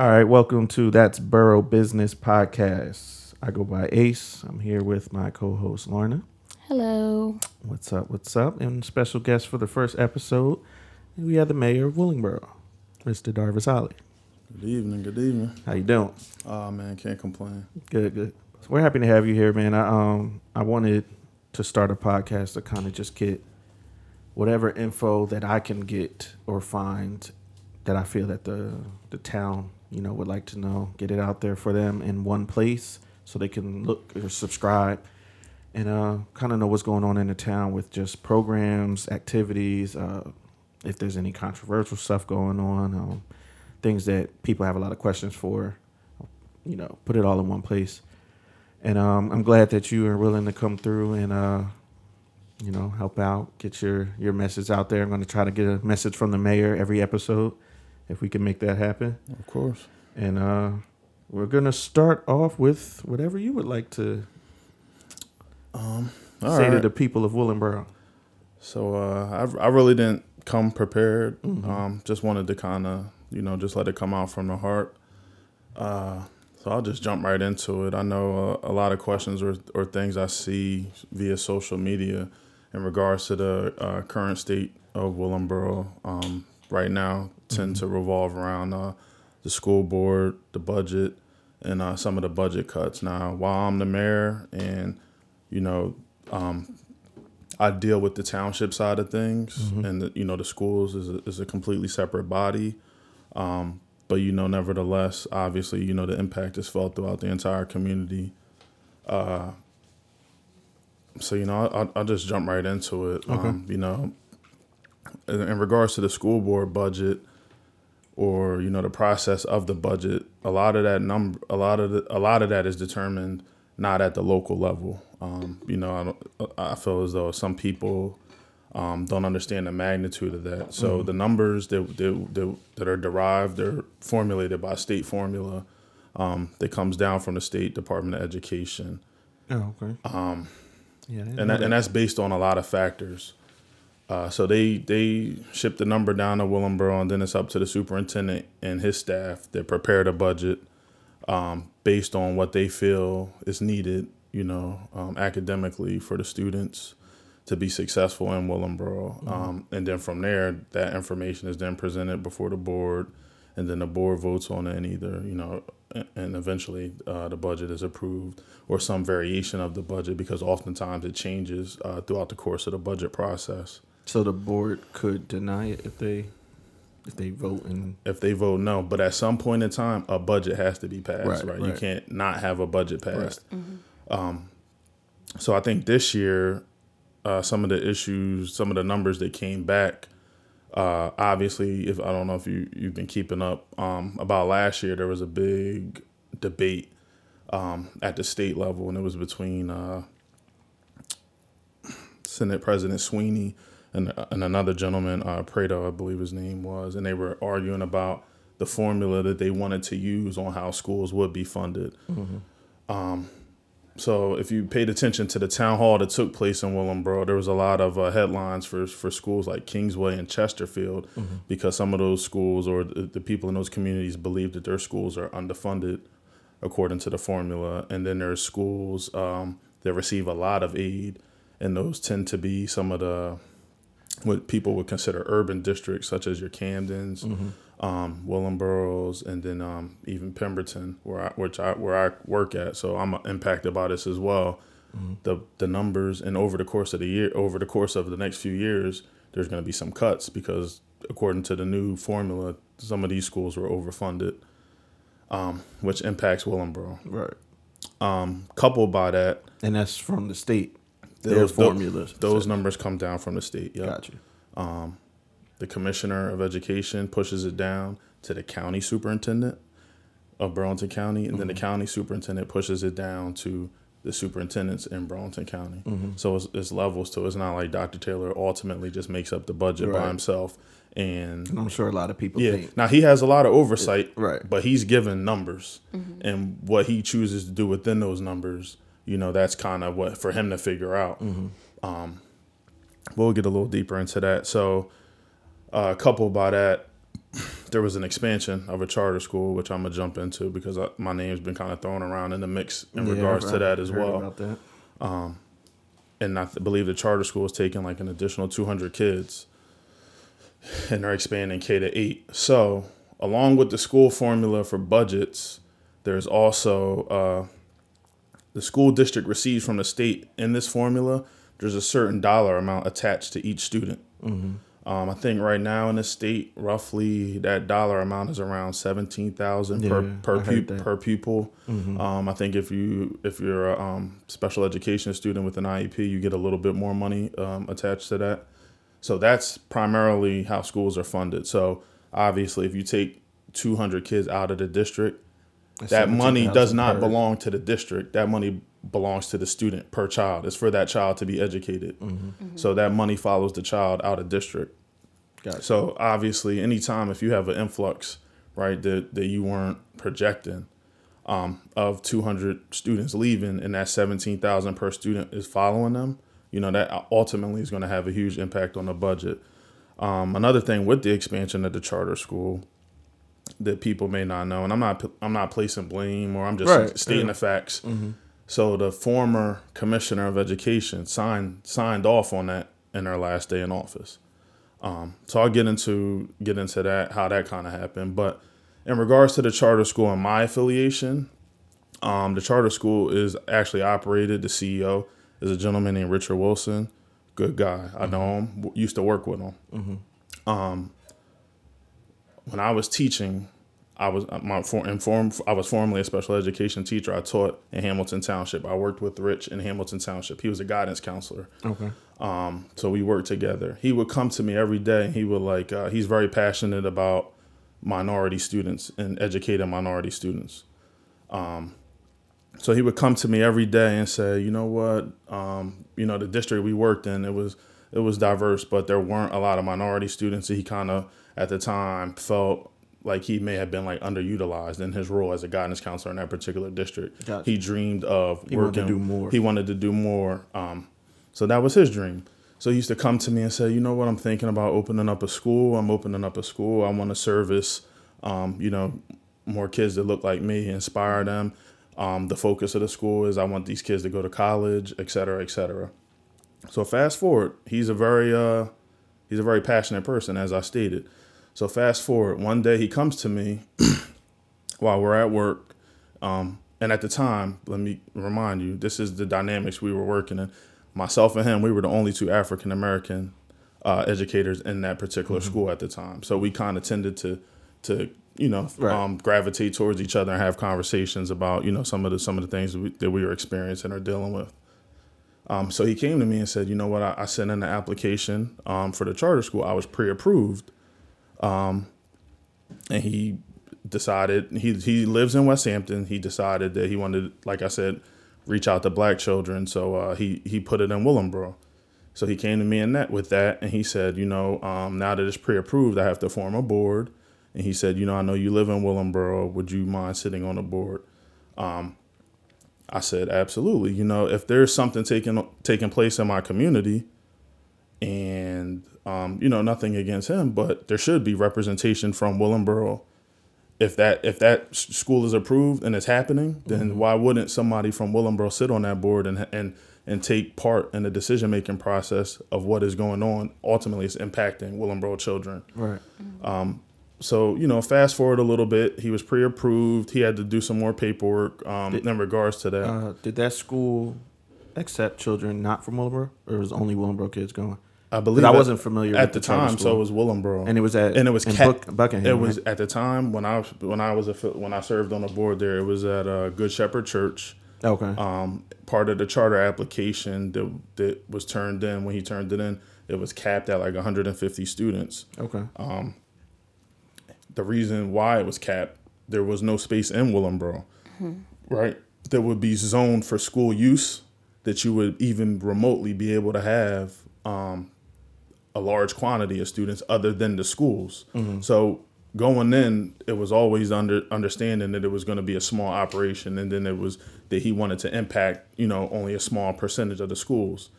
All right, welcome to That's Boro Business Podcast. I go by Ace. I'm here with my co-host Lorna. Hello. What's up? What's up? And special guest for the first episode, we have the mayor of Willingboro, Mr. Darvis Holley. Good evening. Good evening. How you doing? Oh man, can't complain. Good, good. So we're happy to have you here, man. I um I wanted to start a podcast to kind of just get whatever info that I can get or find that I feel that the the town you know would like to know, get it out there for them in one place so they can look or subscribe and uh, kind of know what's going on in the town with just programs, activities, uh, if there's any controversial stuff going on, um, things that people have a lot of questions for. You know, put it all in one place. And um, I'm glad that you are willing to come through and uh, you know help out, get your your message out there. I'm going to try to get a message from the mayor every episode, if we can make that happen. Of course. And uh, we're gonna start off with whatever you would like to Um, say to the people of Willingboro. So uh, I I really didn't come prepared. Mhm. Um, just wanted to kind of you know just let it come out from the heart. Uh, so I'll just jump right into it. I know uh, a lot of questions or or things I see via social media in regards to the uh, current state of Willingboro. Um, right now tend to revolve around uh, the school board, the budget, and uh, some of the budget cuts. Now, while I'm the mayor and you know um, I deal with the township side of things, and the, you know the schools is a, is a completely separate body. Um, but you know, nevertheless, obviously, you know the impact is felt throughout the entire community. Uh, so you know, I'll, I'll just jump right into it. Okay. Um, you know, in, in regards to the school board budget, or you know the process of the budget, a lot of that number, a lot of the, a lot of that is determined not at the local level. Um, you know, I, don't, I feel as though some people um, don't understand the magnitude of that. So the numbers that, that, that, that are derived, they're formulated by state formula um, that comes down from the state Department of Education, Oh, okay. Um, yeah, and know that, and that's based on a lot of factors. Uh, so they they ship the number down to Willingboro, and then it's up to the superintendent and his staff that prepare the budget um, based on what they feel is needed, you know, um, academically for the students to be successful in Willingboro. Um, and then from there, that information is then presented before the board, and then the board votes on it, and either you know, and eventually uh, the budget is approved or some variation of the budget because oftentimes it changes uh, throughout the course of the budget process. So the board could deny it if they if they vote and if they vote no. But at some point in time, a budget has to be passed, Right, right? You can't not have a budget passed. Um, so I think this year, uh, some of the issues, some of the numbers that came back, uh, obviously, if I don't know if you you've been keeping up um, about last year, there was a big debate um, at the state level, and it was between uh, Senate President Sweeney and, and another gentleman, uh, Prado, I believe his name was, and they were arguing about the formula that they wanted to use on how schools would be funded. Um, so if you paid attention to the town hall that took place in Willingboro, there was a lot of uh, headlines for for schools like Kingsway and Chesterfield because some of those schools or the, the people in those communities believe that their schools are underfunded according to the formula, and then there's schools um, that receive a lot of aid, and those tend to be some of the what people would consider urban districts, such as your Camdens, um, Willingboro's, and then um, even Pemberton, where I, which I where I work at. So I'm impacted by this as well. The the numbers and over the course of the year, over the course of the next few years, there's going to be some cuts because according to the new formula, some of these schools were overfunded, um, which impacts Willingboro. right, Um, coupled by that, and that's from the state. Their those, formulas. those numbers come down from the state. Yeah. Got you. Um, the commissioner of education pushes it down to the county superintendent of Burlington County, and then the mm-hmm. county superintendent pushes it down to the superintendents in Burlington County. Mm-hmm. So it's, it's levels to it. It's not like Dr. Taylor ultimately just makes up the budget by himself. And And I'm sure a lot of people yeah, think now he has a lot of oversight, Right. But he's given numbers, mm-hmm. and what he chooses to do within those numbers, you know, that's kind of what for him to figure out. Um, we'll get a little deeper into that. So, uh, coupled by that, there was an expansion of a charter school, which I'm gonna jump into because I, my name's been kind of thrown around in the mix in Yeah, regards I've to that as well. That. and I th- believe the charter school is taking like an additional 200 kids, and they're expanding K to eight. So, along with the school formula for budgets, there's also uh, the school district receives from the state in this formula. There's a certain dollar amount attached to each student. Um, I think right now in the state, roughly that dollar amount is around seventeen thousand per Yeah, per heard pu- per pupil. Um, I think if you if you're a um, special education student with an IEP, you get a little bit more money um, attached to that. So that's primarily how schools are funded. So obviously, if you take 200 kids out of the district, That's that money does not per- belong to the district. That money belongs to the student per child. It's for that child to be educated. Mm-hmm. So that money follows the child out of district. Gotcha. So obviously, anytime if you have an influx, right, that, that you weren't projecting um, of 200 students leaving and that 17,000 per student is following them, you know, that ultimately is going to have a huge impact on the budget. Um, another thing with the expansion of the charter school that people may not know, and I'm not I'm not placing blame or I'm just Right, stating yeah. the facts. So the former commissioner of education signed signed off on that in her last day in office. Um, so I'll get into get into that how that kind of happened. But in regards to the charter school and my affiliation, um, the charter school is actually operated. The CEO is a gentleman named Richard Wilson. Good guy. I know him. Used to work with him. Um, when I was teaching, I was uh, my for, informed. I was formerly a special education teacher. I taught in Hamilton Township. I worked with Rich in Hamilton Township. He was a guidance counselor. Okay. Um, so we worked together. He would come to me every day. And he would like. Uh, he's very passionate about minority students and educating minority students. Um, so he would come to me every day and say, you know what, um, you know the district we worked in, it was it was diverse, but there weren't a lot of minority students. He kind of at the time felt like he may have been like underutilized in his role as a guidance counselor in that particular district. Gotcha. He dreamed of He wanted to working. do more. He wanted to do more. Um, so that was his dream. So he used to come to me and say, you know what, I'm thinking about opening up a school. I'm opening up a school. I want to service, um, you know, more kids that look like me, inspire them. Um, the focus of the school is I want these kids to go to college, et cetera, et cetera. So fast forward, he's a very uh, he's a very passionate person, as I stated. So fast forward, one day he comes to me while we're at work, um, and at the time, let me remind you, this is the dynamics we were working in. Myself and him, we were the only two African American uh, educators in that particular school at the time. So we kind of tended to to you know Right. um, gravitate towards each other and have conversations about you know some of the some of the things that we, that we were experiencing or dealing with. Um, so he came to me and said, you know what, I, I sent in the application um, for the charter school. I was pre-approved, um, and he decided he he lives in Westampton. He decided that he wanted, like I said, reach out to black children. So uh, he he put it in Willingboro. So he came to me in that with that, and he said, you know, um, now that it's pre-approved, I have to form a board. And he said, you know, I know you live in Willingboro. Would you mind sitting on the board? Um, I said, absolutely. You know, if there's something taking taking place in my community, and um, you know, nothing against him, but there should be representation from Willingboro. If that if that school is approved and it's happening, then why wouldn't somebody from Willingboro sit on that board and and and take part in the decision making process of what is going on? Ultimately, it's impacting Willingboro children. Right. So you know, fast forward a little bit, he was pre-approved. He had to do some more paperwork um, in regards to that. Uh, did that school accept children not from Willingboro, or was only Willingboro kids going? I believe I wasn't familiar at the the time, so it was Willingboro, And it was at and it was in Cat- Buck, Buckingham. It was right? at the time when I was when I was a, when I served on the board there. It was at uh, Good Shepherd Church. okay. Um, part of the charter application that that was turned in when he turned it in, it was capped at like 150 students. okay. uh, The reason why it was capped, there was no space in Willingboro, right? That would be zoned for school use. That you would even remotely be able to have um, a large quantity of students other than the schools. So going in, it was always under understanding that it was going to be a small operation, and then it was that he wanted to impact, you know, only a small percentage of the schools.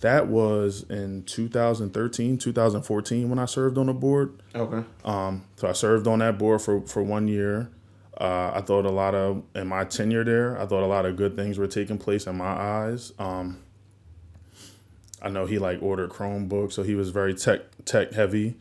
That was in 2013, 2014 when I served on the board. Okay. Um, so I served on that board for, for one year. Uh, I thought a lot of, in my tenure there, I thought a lot of good things were taking place in my eyes. Um, I know he like ordered Chromebooks, so he was very tech tech heavy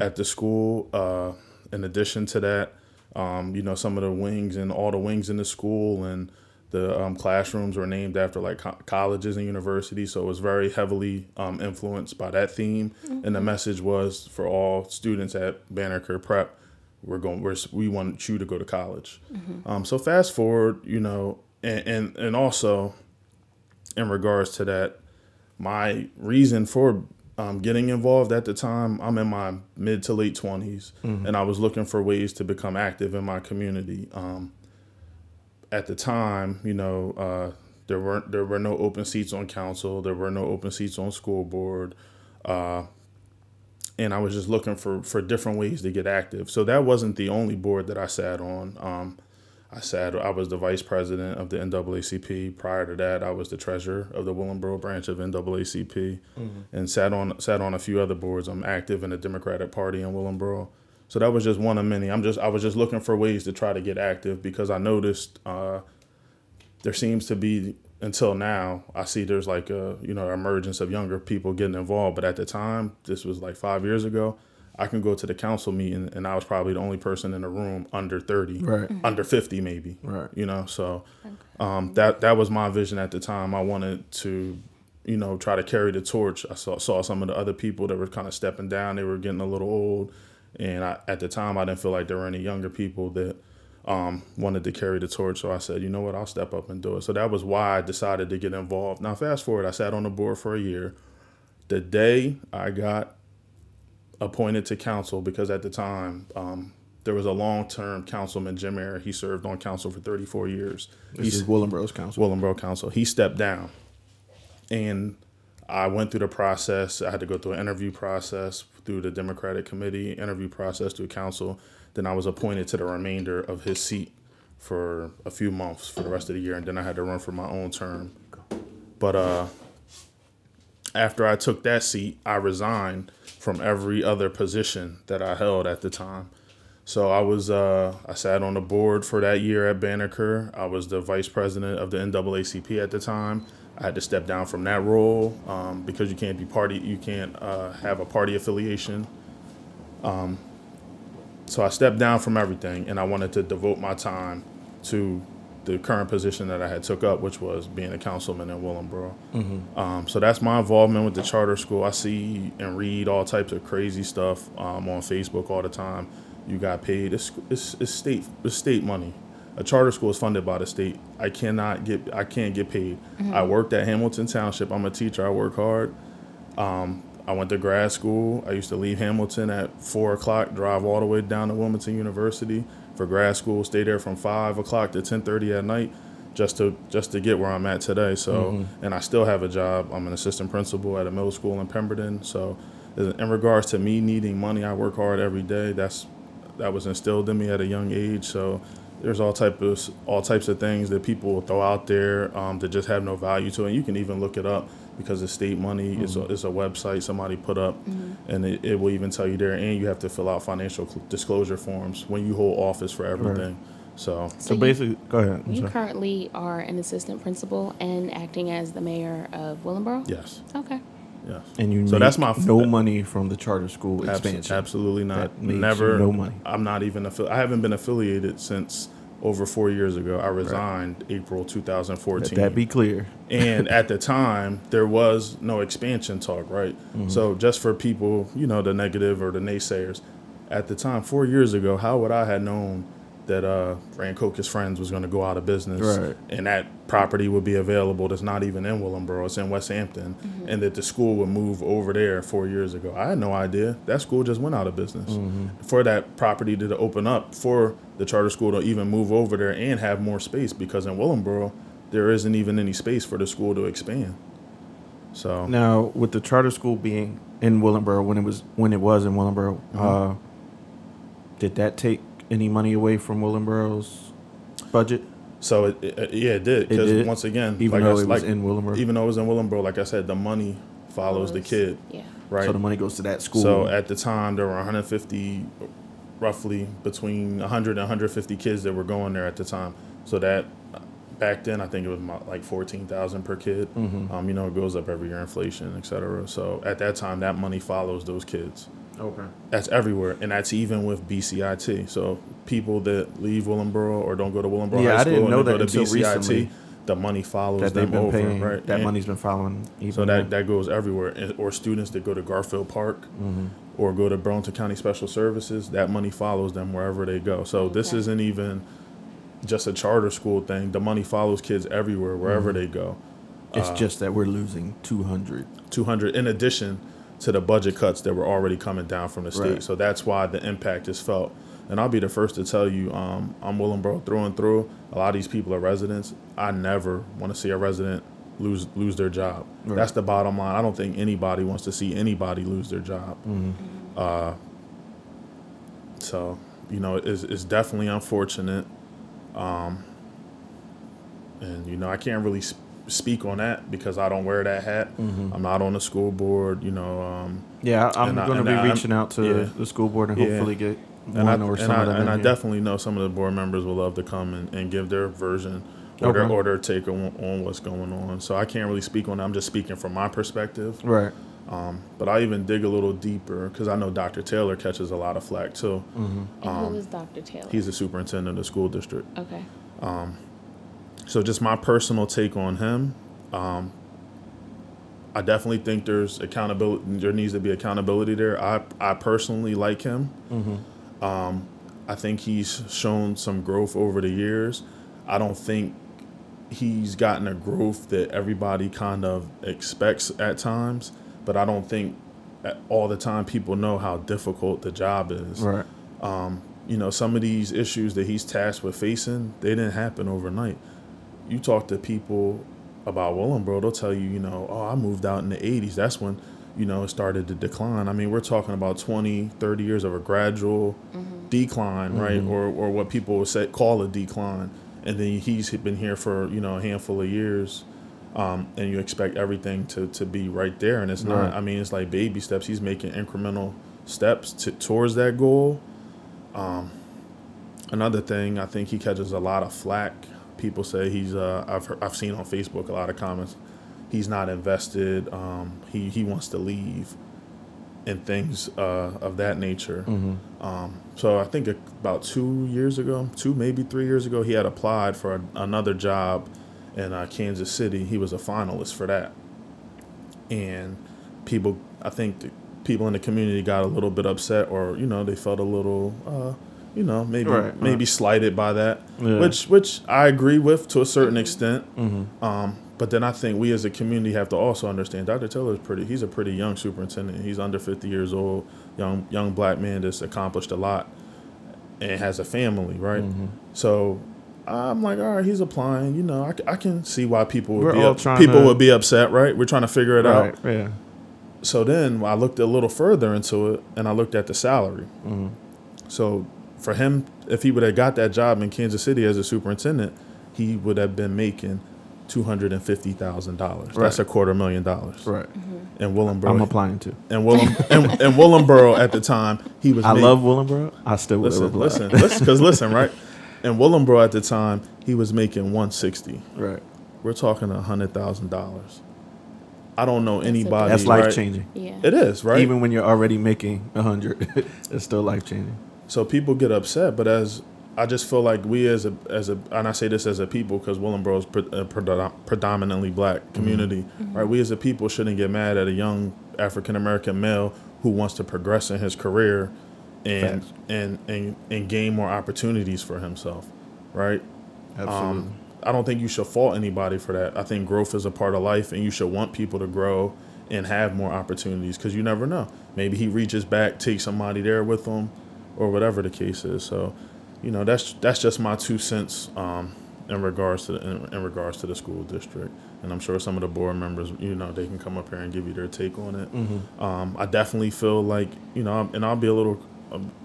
at the school. Uh, in addition to that, um, you know, some of the wings and all the wings in the school and the um, classrooms were named after like co- colleges and universities, so it was very heavily um, influenced by that theme. And the message was for all students at Banneker Prep, we're going, we're, we want you to go to college. Um, so fast forward, you know, and, and and also in regards to that, my reason for um, getting involved at the time, I'm in my mid to late 20s, and I was looking for ways to become active in my community. Um, at the time, you know, uh, there weren't there were no open seats on council, there were no open seats on school board, uh, and I was just looking for for different ways to get active. So that wasn't the only board that I sat on. Um, I sat. I was the vice president of the NAACP. Prior to that, I was the treasurer of the Willingboro branch of NAACP, and sat on sat on a few other boards. I'm active in the Democratic Party in Willingboro. So that was just one of many. I'm just I was just looking for ways to try to get active because I noticed uh, there seems to be until now I see there's like a you know emergence of younger people getting involved. But at the time, this was like five years ago. I can go to the council meeting and I was probably the only person in the room under 30, Right. under 50 maybe. Right. You know, so um, that that was my vision at the time. I wanted to, you know, try to carry the torch. I saw saw some of the other people that were kind of stepping down. They were getting a little old, and I, at the time I didn't feel like there were any younger people that um, wanted to carry the torch. So I said, you know what, I'll step up and do it. So that was why I decided to get involved. Now fast forward, I sat on the board for a year. The day I got appointed to council, because at the time um, there was a long term councilman, Jim Ayer. He served on council for 34 years. This is Willingboro's council. Willingboro Council. He stepped down, and I went through the process. I had to go through an interview process through the Democratic Committee, interview process through council. Then I was appointed to the remainder of his seat for a few months for the rest of the year, and then I had to run for my own term. But uh, after I took that seat, I resigned from every other position that I held at the time. So I was uh, I sat on the board for that year at Banneker. I was the vice president of the NAACP at the time. I had to step down from that role um, because you can't be party you can't uh, have a party affiliation. Um, so I stepped down from everything, and I wanted to devote my time to the current position that I had took up, which was being a councilman in Willingboro. Um, so that's my involvement with the charter school. I see and read all types of crazy stuff um, on Facebook all the time. You got paid. It's, it's, it's state it's state money. A charter school is funded by the state. I cannot get I can't get paid. I worked at Hamilton Township. I'm a teacher. I work hard. Um, I went to grad school. I used to leave Hamilton at four o'clock, drive all the way down to Wilmington University for grad school. Stay there from five o'clock to ten thirty at night, just to just to get where I'm at today. So, and I still have a job. I'm an assistant principal at a middle school in Pemberton. So, in regards to me needing money, I work hard every day. That's that was instilled in me at a young age. So. There's all type of all types of things that people will throw out there um, that just have no value to it. And you can even look it up because it's state money. It's, a, it's a website somebody put up, and it, it will even tell you there. And you have to fill out financial cl- disclosure forms when you hold office for everything. So So you- basically, go ahead. I'm You sorry. currently are an assistant principal and acting as the mayor of Willingboro? yes, Okay. yes. And you So that's my no money from the charter school Abs- expansion. absolutely not. That makes Never. no money. I'm not even. Affi- I haven't been affiliated since over four years ago. I resigned April 2014. Let that be clear. and at the time there was no expansion talk right mm-hmm. so just for people you know the negative or the naysayers at the time four years ago how would i have known that uh Rancocas Friends was going to go out of business. Right. and that property would be available that's not even in Willingboro it's in Westampton. And that the school would move over there four years ago. I had no idea. That school just went out of business. For that property to open up for the charter school to even move over there and have more space because in Willingboro there isn't even any space for the school to expand. So. Now, with the charter school being in Willingboro when it was when it was in Willingboro, Mm-hmm. uh, did that take any money away from Willingboro's budget? So it, it, yeah, it did because once again, Even like though I, it was like, in Willingboro? even though it was in Willingboro, like I said, the money follows the kid, Yeah. right? So the money goes to that school. So at the time, there were 150, roughly between 100 and 150 kids that were going there at the time. So that back then, I think it was mo- like 14,000 per kid. Um, you know, it goes up every year, inflation, et cetera. So at that time, that money follows those kids. Okay. That's everywhere, and that's even with BCIT. So people that leave Willingboro or don't go to Willingboro Yeah, High I School didn't know and that go to until BCIT, recently. the money follows That them they've been over, paying. right? That And- money's been following. Even so that, that goes everywhere. And- Or students that go to Garfield Park Mm-hmm. or go to Burlington County Special Services, that money follows them wherever they go. So this isn't even just a charter school thing. The money follows kids everywhere, wherever Mm-hmm. they go. it's uh, just that we're losing two hundred. 200 in addition to the budget cuts that were already coming down from the state. Right. So that's why the impact is felt. And I'll be the first to tell you, um, I'm Willingboro through and through. A lot of these people are residents. I never want to see a resident lose lose their job. Right. That's the bottom line. I don't think anybody wants to see anybody lose their job. Uh, so you know, it's, it's definitely unfortunate. Um, and you know, I can't really sp- speak on that because I don't wear that hat. I'm not on the school board. You know, um, Yeah, I- I'm going to be I'm- reaching out to yeah. the school board and Yeah. hopefully get and I, one or and some I, of them. and I definitely know some of the board members will love to come and, and give their version or, their, Okay. or their take on, on what's going on. So I can't really speak on that. I'm just speaking from my perspective. right. Um, but I even dig a little deeper because I know Dr. Taylor catches a lot of flack too. And Um, who is Dr. Taylor? He's the superintendent of the school district. okay. So just my personal take on him. Um, I definitely think there's accountability. There needs to be accountability there. I I personally like him. Um, I think he's shown some growth over the years. I don't think he's gotten a growth that everybody kind of expects at times. But I don't think all the time people know how difficult the job is Right. you know, some of these issues that he's tasked with facing, they didn't happen overnight. You talk to people about Willingboro, they'll tell you, you know, oh, I moved out in the 80s. That's when, you know, it started to decline. I mean, we're talking about 20, 30 years of a gradual mm-hmm. decline, mm-hmm. right? Or, or what people would say, call a decline. And then he's been here for, you know, a handful of years. Um, and you expect everything to, to be right there. And it's not, I mean, it's like baby steps. He's making incremental steps to, towards that goal. Um, another thing, I think he catches a lot of flack. People say he's. Uh, I've heard, I've seen on Facebook a lot of comments. He's not invested. Um, he he wants to leave, and things uh, of that nature. Um, so I think about two years ago, two maybe three years ago, he had applied for a, another job in uh, Kansas City. He was a finalist for that, and people, I think people in the community got a little bit upset, or you know, they felt a little, uh, you know, maybe Right, maybe right. slighted by that, Yeah. which which I agree with to a certain extent. Mm-hmm. Um, but then I think we as a community have to also understand Dr. Taylor is pretty. He's a pretty young superintendent. He's under 50 years old, young young black man that's accomplished a lot and has a family, right? Mm-hmm. So I'm like, all right, he's applying. You know, I, I can see why people would We're be up, people to- would be upset, right? We're trying to figure it out. Yeah. So then I looked a little further into it and I looked at the salary. Mm-hmm. So for him, if he would have got that job in Kansas City as a superintendent, he would have been making two hundred and fifty thousand dollars. That's a quarter million dollars. Right. And Willingboro, I'm applying to. and Willem, and, and Willingboro at the time, he was. I make- love Willingboro. I still would Listen, apply. listen, listen, because listen, right? And Willingboro at the time, he was making one sixty. Right. We're talking a hundred thousand dollars. I don't know anybody. That's right? life changing. Yeah. It is right. Even when you're already making a hundred, it's still life changing. So people get upset, but as I just feel like we as a as a and I say this as a people because Willingboro is pre- a predom- predominantly black community, mm-hmm. Mm-hmm. right? We as a people shouldn't get mad at a young African American male who wants to progress in his career and Facts. and and and gain more opportunities for himself, right? Um, Absolutely. Um, I don't think you should fault anybody for that. I think growth is a part of life, and you should want people to grow and have more opportunities because you never know. Maybe he reaches back, takes somebody there with him, or whatever the case is. So, you know, that's that's just my two cents um, in regards to the, in, in regards to the school district. And I'm sure some of the board members, you know, they can come up here and give you their take on it. Um, I definitely feel like, you know, and I'll be a little,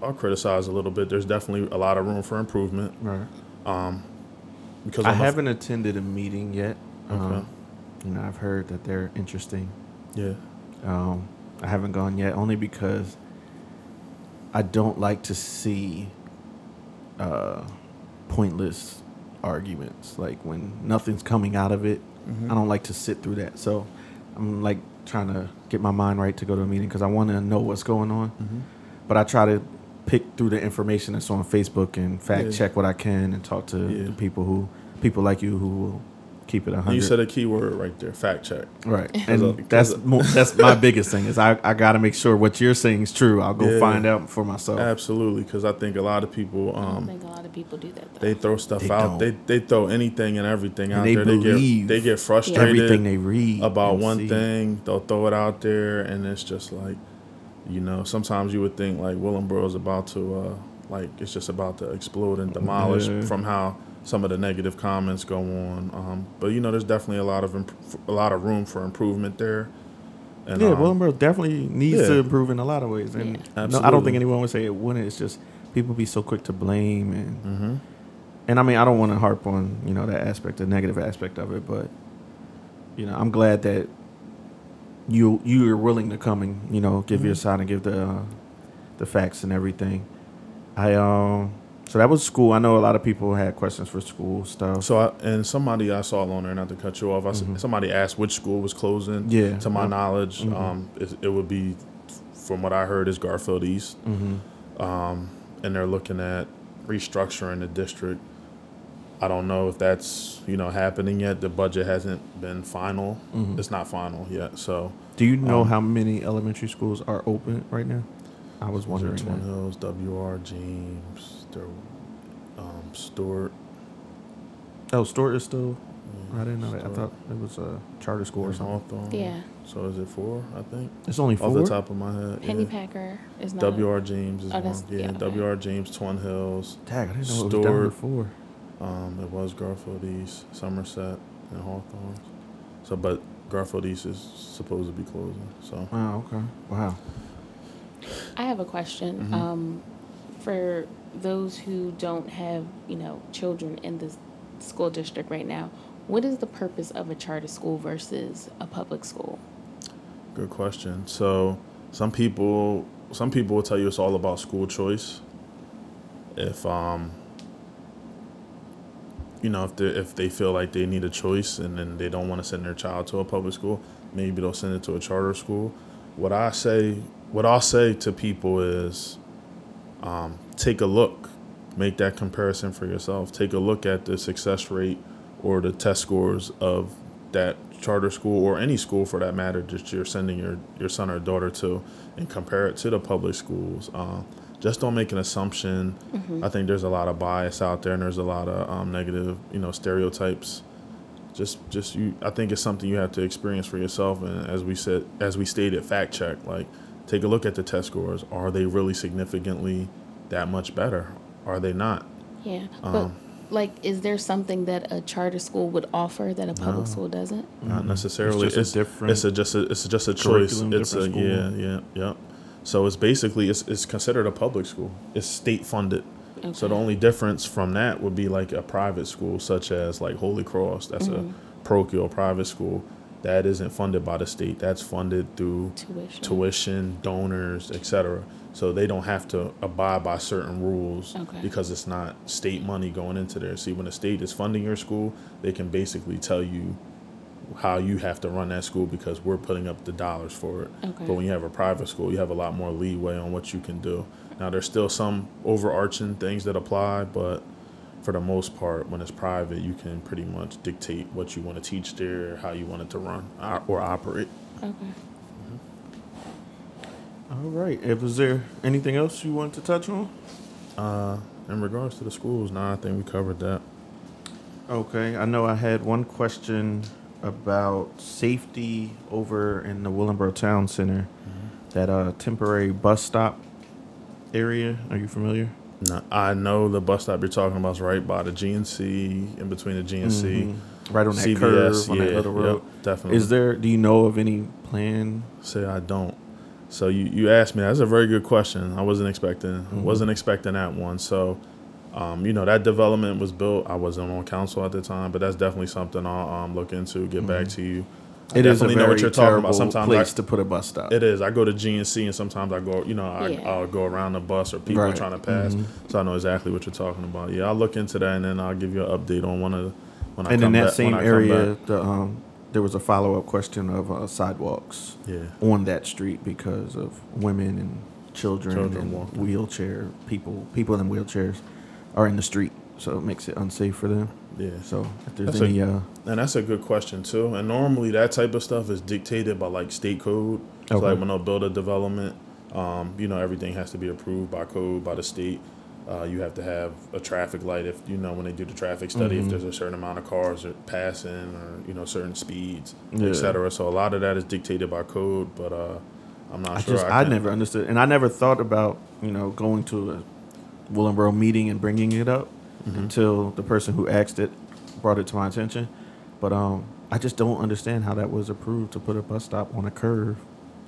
I'll criticize a little bit. There's definitely a lot of room for improvement right. because I haven't attended a meeting yet. Okay. Um, you know, I've heard that they're interesting. Yeah. Um, I haven't gone yet, only because I don't like to see uh, pointless arguments. Like when nothing's coming out of it, Mm-hmm. I don't like to sit through that. So I'm like trying to get my mind right to go to a meeting because I want to know what's going on. Mm-hmm. But I try to pick through the information that's on Facebook and fact Yeah. check what I can and talk to Yeah. the people who people like you who will keep it hundred. you said a key word right there, fact check. Right, and of- that's cause mo- that's my biggest thing is I, I got to make sure what you're saying is true. I'll go Yeah. find out for myself. Absolutely, because I think a lot of people I don't um, think a lot of people do that though. they throw stuff They out. don't. They they throw anything and everything And out they there. They believe get they get frustrated Everything they read about one see. thing. They'll throw it out there, and it's just like, you know, sometimes you would think like Willingboro is about to uh, like it's just about to explode and demolish Yeah. from how some of the negative comments go on. Um, but you know, there's definitely a lot of imp- a lot of room for improvement there. And, yeah, um, Willingboro definitely needs yeah. to improve in a lot of ways, and Yeah. no, I don't think anyone would say it wouldn't. It's just people be so quick to blame and mhm. and I mean I don't want to harp on you know that aspect, the negative aspect of it, but you know I'm glad that you you are willing to come and you know give your Mhm. side and give the uh, the facts and everything. I um so that was school. I know a lot of people had questions for school stuff. So I, and somebody I saw on there, not to cut you off. I s Mhm. somebody asked which school was closing. Yeah. To my knowledge, Mhm. um, it, it would be, from what I heard, is Garfield East. hmm um, and they're looking at restructuring the district. I don't know if that's you know happening yet. The budget hasn't been final. Mhm. It's not final yet. So Do you know um, how many elementary schools are open right now? I was wondering. Twin. Hills, WR, James, there, um, Stewart. Oh, Stewart is still. yeah, I didn't know that. I thought it was a charter school or something. Hawthorne. yeah. So is it four? I think It's only four. off the top of my head. Penny yeah. Packer is not. WR James is Oh, one. Yeah, yeah, okay. WR James, Twin Hills. Tag, I didn't know it was down to four. Um, it was Garfield East, Somerset, and Hawthorne. So, but Garfield East is supposed to be closing. So, Wow. Okay. Wow. I have a question. Mhm. Um, for those who don't have, you know, children in the school district right now, what is the purpose of a charter school versus a public school? good question. So, some people, some people will tell you it's all about school choice. If um, you know, if they if they feel like they need a choice and then they don't want to send their child to a public school, maybe they'll send it to a charter school. What I say, what I'll say to people is, um, take a look, make that comparison for yourself. Take a look at the success rate or the test scores of that charter school or any school for that matter that you're sending your, your son or daughter to and compare it to the public schools. Um, just don't make an assumption. I think there's a lot of bias out there and there's a lot of um, negative, you know, stereotypes. Just, just you. I think it's something you have to experience for yourself. And as we said, as we stated, fact check. Like, take a look at the test scores. Are they really significantly that much better? Are they not? Yeah, but Um, like, is there something that a charter school would offer that a public No. school doesn't? Not Mhm. necessarily. It's just a different. It's a just a it's just a choice. It's a school. yeah yeah yeah. So it's basically it's it's considered a public school. It's state funded. So the only difference from that would be like a private school, such as like Holy Cross. That's Mhm. a parochial private school that isn't funded by the state. That's funded through Tuition. tuition, donors, etc. So they don't have to abide by certain rules Okay. because it's not state money going into there. See, when the state is funding your school, they can basically tell you how you have to run that school because we're putting up the dollars for it. Okay. But when you have a private school, you have a lot more leeway on what you can do. Now, there's still some overarching things that apply, but for the most part, when it's private, you can pretty much dictate what you want to teach there, how you want it to run or- or operate. Okay. All right. If was there anything else you wanted to touch on? Uh, in regards to the schools, nah, I think we covered that. Okay. I know I had one question about safety over in the Willingboro Town Center. That uh temporary bus stop area. Are you familiar? No, I know the bus stop you're talking about is right by the GNC, in between the GNC, Mhm. Right on that CVS. curve on yeah, that little yep, road. definitely. Is there? Do you know of any plan? Say I don't. So you, you asked me. That's a very good question. I wasn't expecting Mhm. wasn't expecting that one. So, um, you know that development was built. I wasn't on council at the time, but that's definitely something I'll um, look into. Get back Mhm. to you. I It is a definitely very know what you're talking terrible about. Sometimes place I, to put a bus stop. it is. I go to GNC and sometimes I go, you know, I, Yeah. I'll go around the bus or people Right. trying to pass. So I know exactly what you're talking about. Yeah, I'll look into that and then I'll give you an update on one of the, when I and come in that back. same when I come area, the, um, there was a follow up question of uh, sidewalks Yeah. on that street because of women and children, Children and walking. wheelchair people. People in wheelchairs are in the street, so it makes it unsafe for them. Yeah. So if there's That's a- any, uh, And that's a good question too. And normally that type of stuff is dictated by like state code. So Okay. like when they'll build a development, um, you know, everything has to be approved by code by the state. Uh, you have to have a traffic light if you know when they do the traffic study Mm-hmm. if there's a certain amount of cars are passing or you know certain speeds, Yeah. etc. So a lot of that is dictated by code, but uh, I'm not I sure. just I, can't- never understood, and I never thought about you know going to a Willingboro meeting and bringing it up Mm-hmm. until the person who asked it brought it to my attention. But um, I just don't understand how that was approved to put a bus stop on a curve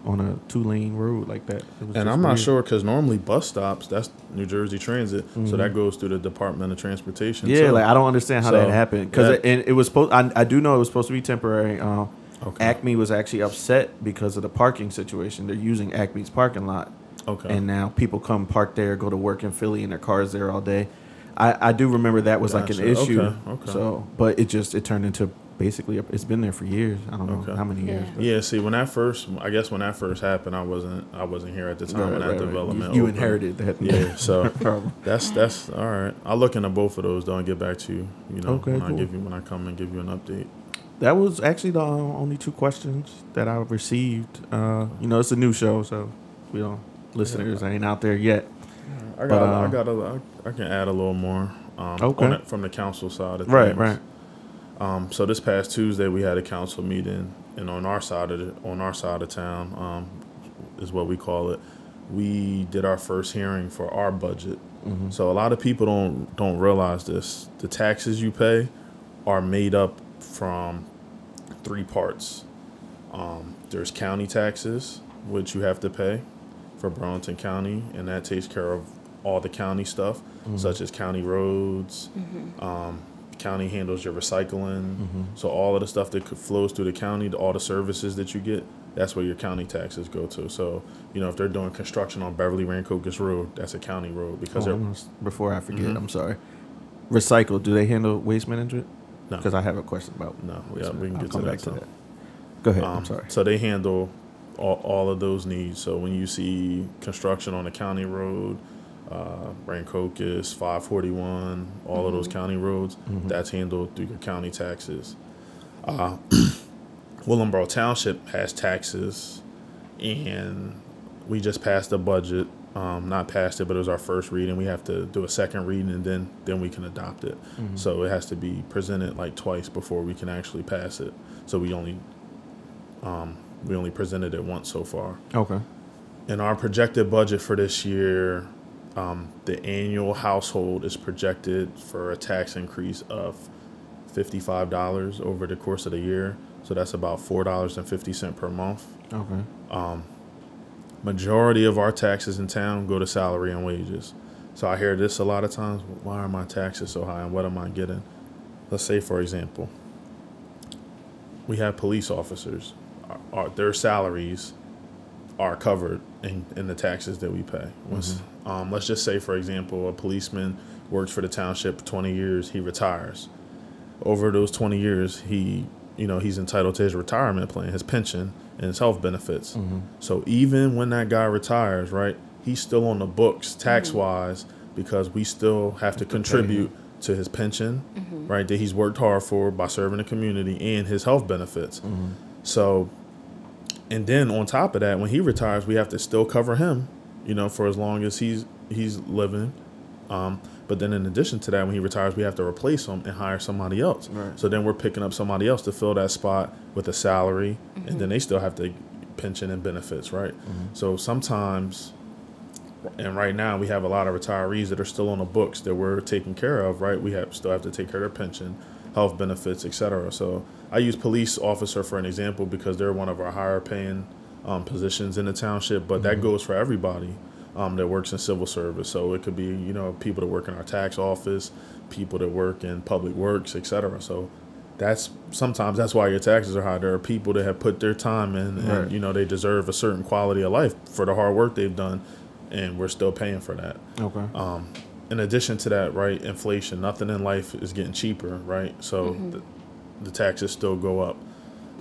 on a two lane road like that. It was And I'm not weird. sure because normally bus stops that's New Jersey Transit, so that goes through the Department of Transportation. Mm-hmm. Yeah, too. like I don't understand how So, that happened because it, and it was supposed. I, I do know it was supposed to be temporary. Um, Okay. Acme was actually upset because of the parking situation. They're using Acme's parking lot. Okay. and now people come park there, go to work in Philly, and their cars there all day. I, I do remember that was like an issue. Okay, okay. So, but it just it turned into basically it's been there for years. I don't know Okay. how many years. Yeah. Yeah, see, when that first, I guess when that first happened, I wasn't, I wasn't here at the time Right, when that right, right. development. You, you inherited that. Yeah, so that's that's all right. I'll look into both of those though and get back to you. You know, Okay, when I cool. give you when I come and give you an update. That was actually the uh, only two questions that I received. Uh, you know, it's a new show, so we don't listeners ain't out there yet. I got, But, I uh, got a, I, I can add a little more. Um, Okay. on it from the council side of Right, right. Um, so this past Tuesday we had a council meeting, and on our side of the, on our side of town, um, is what we call it. We did our first hearing for our budget. Mm-hmm. So a lot of people don't don't realize this. The taxes you pay are made up from three parts. Um, there's county taxes, which you have to pay for Burlington County, and that takes care of all the county stuff, such as county roads. Um, county handles your recycling, so all of the stuff that flows through the county, to all the services that you get, that's where your county taxes go to. So you know if they're doing construction on Beverly Rancocas Road, that's a county road because Oh, they're I'm gonna s- before I forget, Mhm. I'm sorry. Recycle. Do they handle waste management? No. Because I have a question about. No, yeah, we can get to that, back to that. Go ahead. Um, I'm sorry. So they handle all, all of those needs. So when you see construction on a county road, uh, Rancocas, 541, all of those county roads, that's handled through your county taxes. Uh, Willingboro Township has taxes, and we just passed a budget. Um, not passed it, but it was our first reading. We have to do a second reading, and then then we can adopt it. So it has to be presented like twice before we can actually pass it. So we only um, we only presented it once so far. Okay. In our projected budget for this year, um, the annual household is projected for a tax increase of fifty-five dollars over the course of the year. So that's about four dollars and fifty cent per month. Okay. Um, Majority of our taxes in town go to salary and wages. So I hear this a lot of times. Why are my taxes so high, and what am I getting? Let's say, for example, we have police officers. Our, our, their salaries are covered in, in the taxes that we pay. Once, um, let's just say, for example, a policeman works for the township for 20 years. He retires. Over those 20 years, he, you know, he's entitled to his retirement plan, his pension, and his health benefits. Mm-hmm. So even when that guy retires, right, he's still on the books mm-hmm. tax wise because we still have to contribute to his pension, mm-hmm. right, that he's worked hard for by serving the community and his health benefits. So, and then on top of that, when he retires, we have to still cover him, you know, for as long as he's he's living. Um, but then in addition to that, when he retires, we have to replace him and hire somebody else. Right. So then we're picking up somebody else to fill that spot with a salary, and then they still have to pension and benefits, right? So sometimes, and right now we have a lot of retirees that are still on the books that we're taking care of, right? We have still have to take care of their pension, health benefits, etc. So I use police officer for an example because they're one of our higher paying um, positions in the township, but that goes for everybody um, that works in civil service. So it could be you know people that work in our tax office, people that work in public works, etc. So that's sometimes that's why your taxes are high. There are people that have put their time in, and Right. you know they deserve a certain quality of life for the hard work they've done, and we're still paying for that. Okay. Um, in addition to that, right, inflation. Nothing in life is getting cheaper, right? So the, the taxes still go up.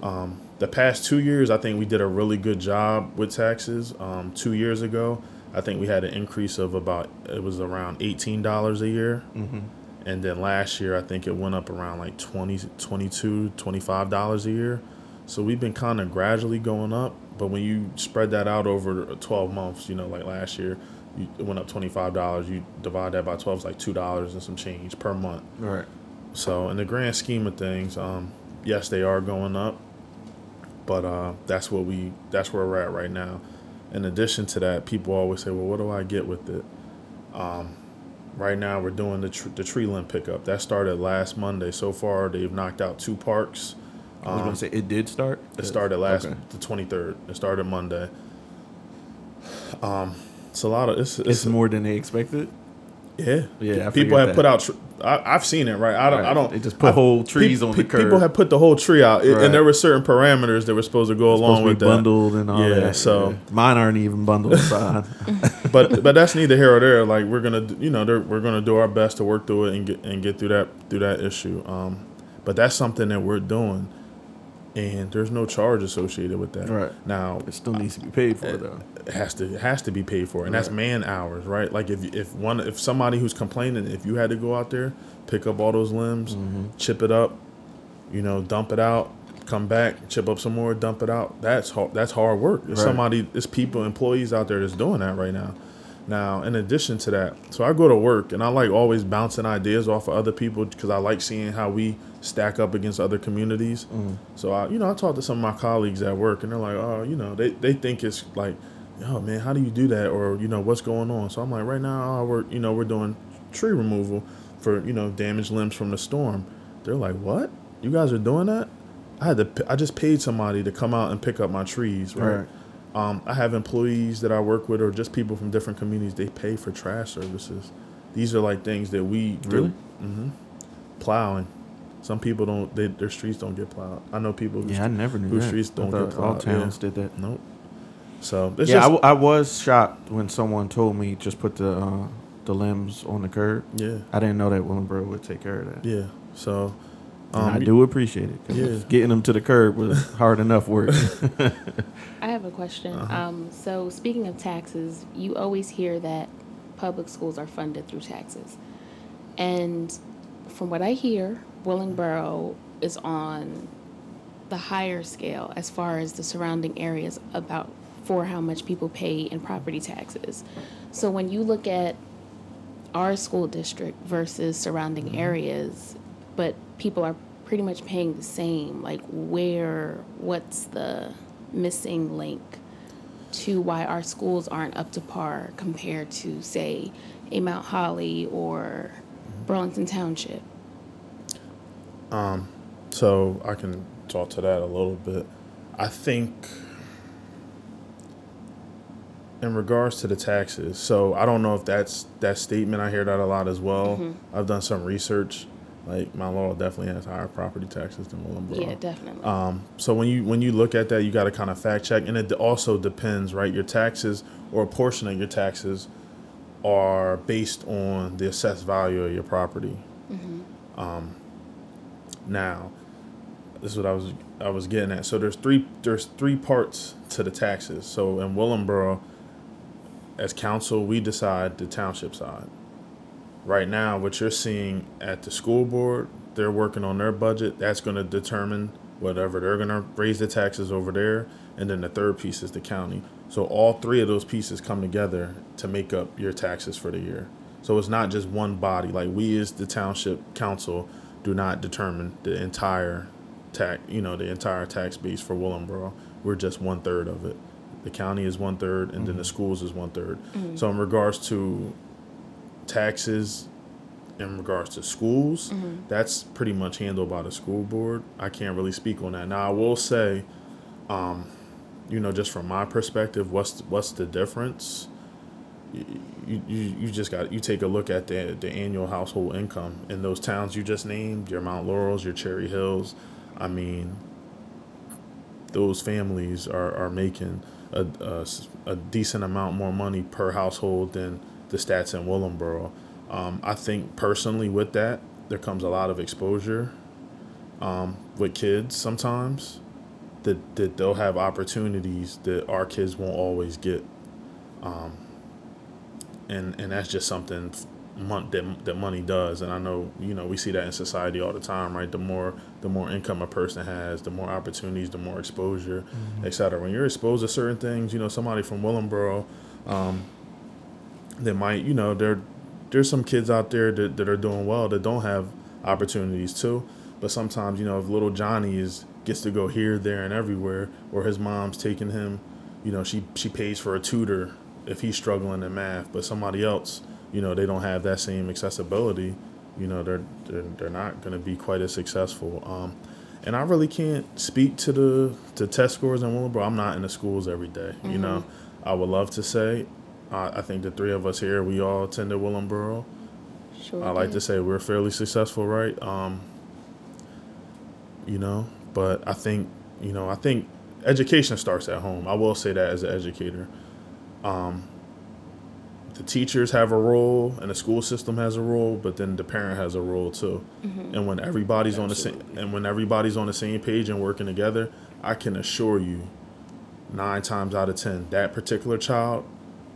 Um, the past two years, I think we did a really good job with taxes. Um, two years ago, I think we had an increase of about it was around eighteen dollars a year, Mm-hmm. and then last year I think it went up around like 20 22 25 dollars a year. So we've been kind of gradually going up, but when you spread that out over 12 months, you know, like last year, you, it went up $25. You divide that by 12, it's like $2 and some change per month. Right. So in the grand scheme of things, um, yes, they are going up, but uh, that's what we that's where we're at right now. In addition to that, people always say, "Well, what do I get with it?" Um, right now, we're doing the tr- the tree limb pickup. That started last Monday. So far, they've knocked out two parks. I was gonna say it did start. It started last Okay. the twenty third. It started Monday. Um, it's a lot of it's, it's, It's more than they expected. Yeah Yeah, People have that. put out. Tr- I, I've seen it. Right. I don't. I don't. They just put whole trees Pe- on pe- the curb. People have put the whole tree out, It- Right. and there were certain parameters that were supposed to go along supposed with to be that. bundled and all Yeah, that. so- yeah. mine aren't even bundled aside. But but that's neither here or there. Like we're gonna, you know, we're gonna do our best to work through it and get and get through that through that issue. Um, but that's something that we're doing, and there's no charge associated with that. Right. now, it still needs to be paid for though. it has to it has to be paid for, and that's man hours, right? Like if if one if somebody who's complaining, if you had to go out there, pick up all those limbs, Mm-hmm. chip it up, you know, dump it out, come back, chip up some more, dump it out. That's hard. That's hard work. Right. somebody, It's people, employees out there that's doing that right now. Now, in addition to that, so I go to work and I like always bouncing ideas off of other people because I like seeing how we stack up against other communities. Mm-hmm. So I, you know, I talk to some of my colleagues at work and they're like, oh, you know, they, they think it's like, oh man, how do you do that? Or, you know, what's going on? So I'm like, right now, uh, we're you know, we're doing tree removal for, you know, damaged limbs from the storm. They're like, what? You guys are doing that? I had to, I just paid somebody to come out and pick up my trees, right? Right. Um, I have employees that I work with, or just people from different communities. They pay for trash services. These are like things that we Really? hmm Plowing. Some people don't. They, their streets don't get plowed. I know people. Who Yeah, I never knew whose that. streets don't get all plowed. towns Yeah. did that. Nope. So yeah, I, just w- I was shocked when someone told me just put the uh, the limbs on the curb. yeah, I didn't know that Willingboro would take care of that. yeah. So um, I do appreciate it. yeah. getting them to the curb was hard enough work. I have a question. Uh-huh. Um, so speaking of taxes, you always hear that public schools are funded through taxes. And from what I hear, Willingboro is on the higher scale as far as the surrounding areas about for how much people pay in property taxes. So when you look at our school district versus surrounding areas, but people are pretty much paying the same, like where what's the missing link to why our schools aren't up to par compared to say a Mount Holly or Burlington Township? So I can talk to that a little bit. I think in regards to the taxes, so I don't know if that's that statement. I hear that a lot as well. Mm-hmm. I've done some research. Like my law definitely has higher property taxes than Willingboro. Yeah, definitely. Um, so when you when you look at that, you got to kind of fact check, and it also depends, right? Your taxes or a portion of your taxes are based on the assessed value of your property. Mhm. Um, now, this is what I was I was getting at. So there's three there's three parts to the taxes. So in Willingboro, as council, we decide the township side. Right now, what you're seeing at the school board, they're working on their budget. That's going to determine whatever they're going to raise the taxes over there, and then the third piece is the county. So all three of those pieces come together to make up your taxes for the year. So it's not just one body. Like we as the township council do not determine the entire tax, you know, the entire tax base for Willingboro. We're just one third of it. The county is one third, and then the mm-hmm. schools is one third. Mm-hmm. So in regards to taxes, in regards to schools, that's pretty much handled by the school board. I can't really speak on that. Now I will say, um, you know, just from my perspective, what's what's the difference? you, you, you just got you take a look at the the annual household income in those towns you just named, your Mount Laurels, your Cherry Hills. I mean, those families are, are making a, a, a decent amount more money per household than the stats in Willingboro. Um, I think personally with that, there comes a lot of exposure um, with kids sometimes that, that they'll have opportunities that our kids won't always get. Um, and, and that's just something mon- that, that money does. And I know, you know, we see that in society all the time, right? The more the more income a person has, the more opportunities, the more exposure, mm-hmm. et cetera. When you're exposed to certain things, you know, somebody from Willingboro, um, that might, you know, there there's some kids out there that, that are doing well that don't have opportunities too. But sometimes, you know, if little Johnny is gets to go here, there, and everywhere, or his mom's taking him, you know, she she pays for a tutor if he's struggling in math, but somebody else, you know, they don't have that same accessibility, you know, they're they're, they're not going to be quite as successful. Um, and I really can't speak to the to test scores in Willingboro. I'm not in the schools every day, mm-hmm. You know, mm-hmm. I would love to say. Uh, I think the three of us here, we all attended Willingboro. Sure. I like did. to say we're fairly successful, right? Um, you know, but I think you know, I think education starts at home. I will say that as an educator. Um, the teachers have a role and the school system has a role, but then the parent has a role too. Mm-hmm. And when everybody's Absolutely. on the same and when everybody's on the same page and working together, I can assure you, nine times out of ten, that particular child,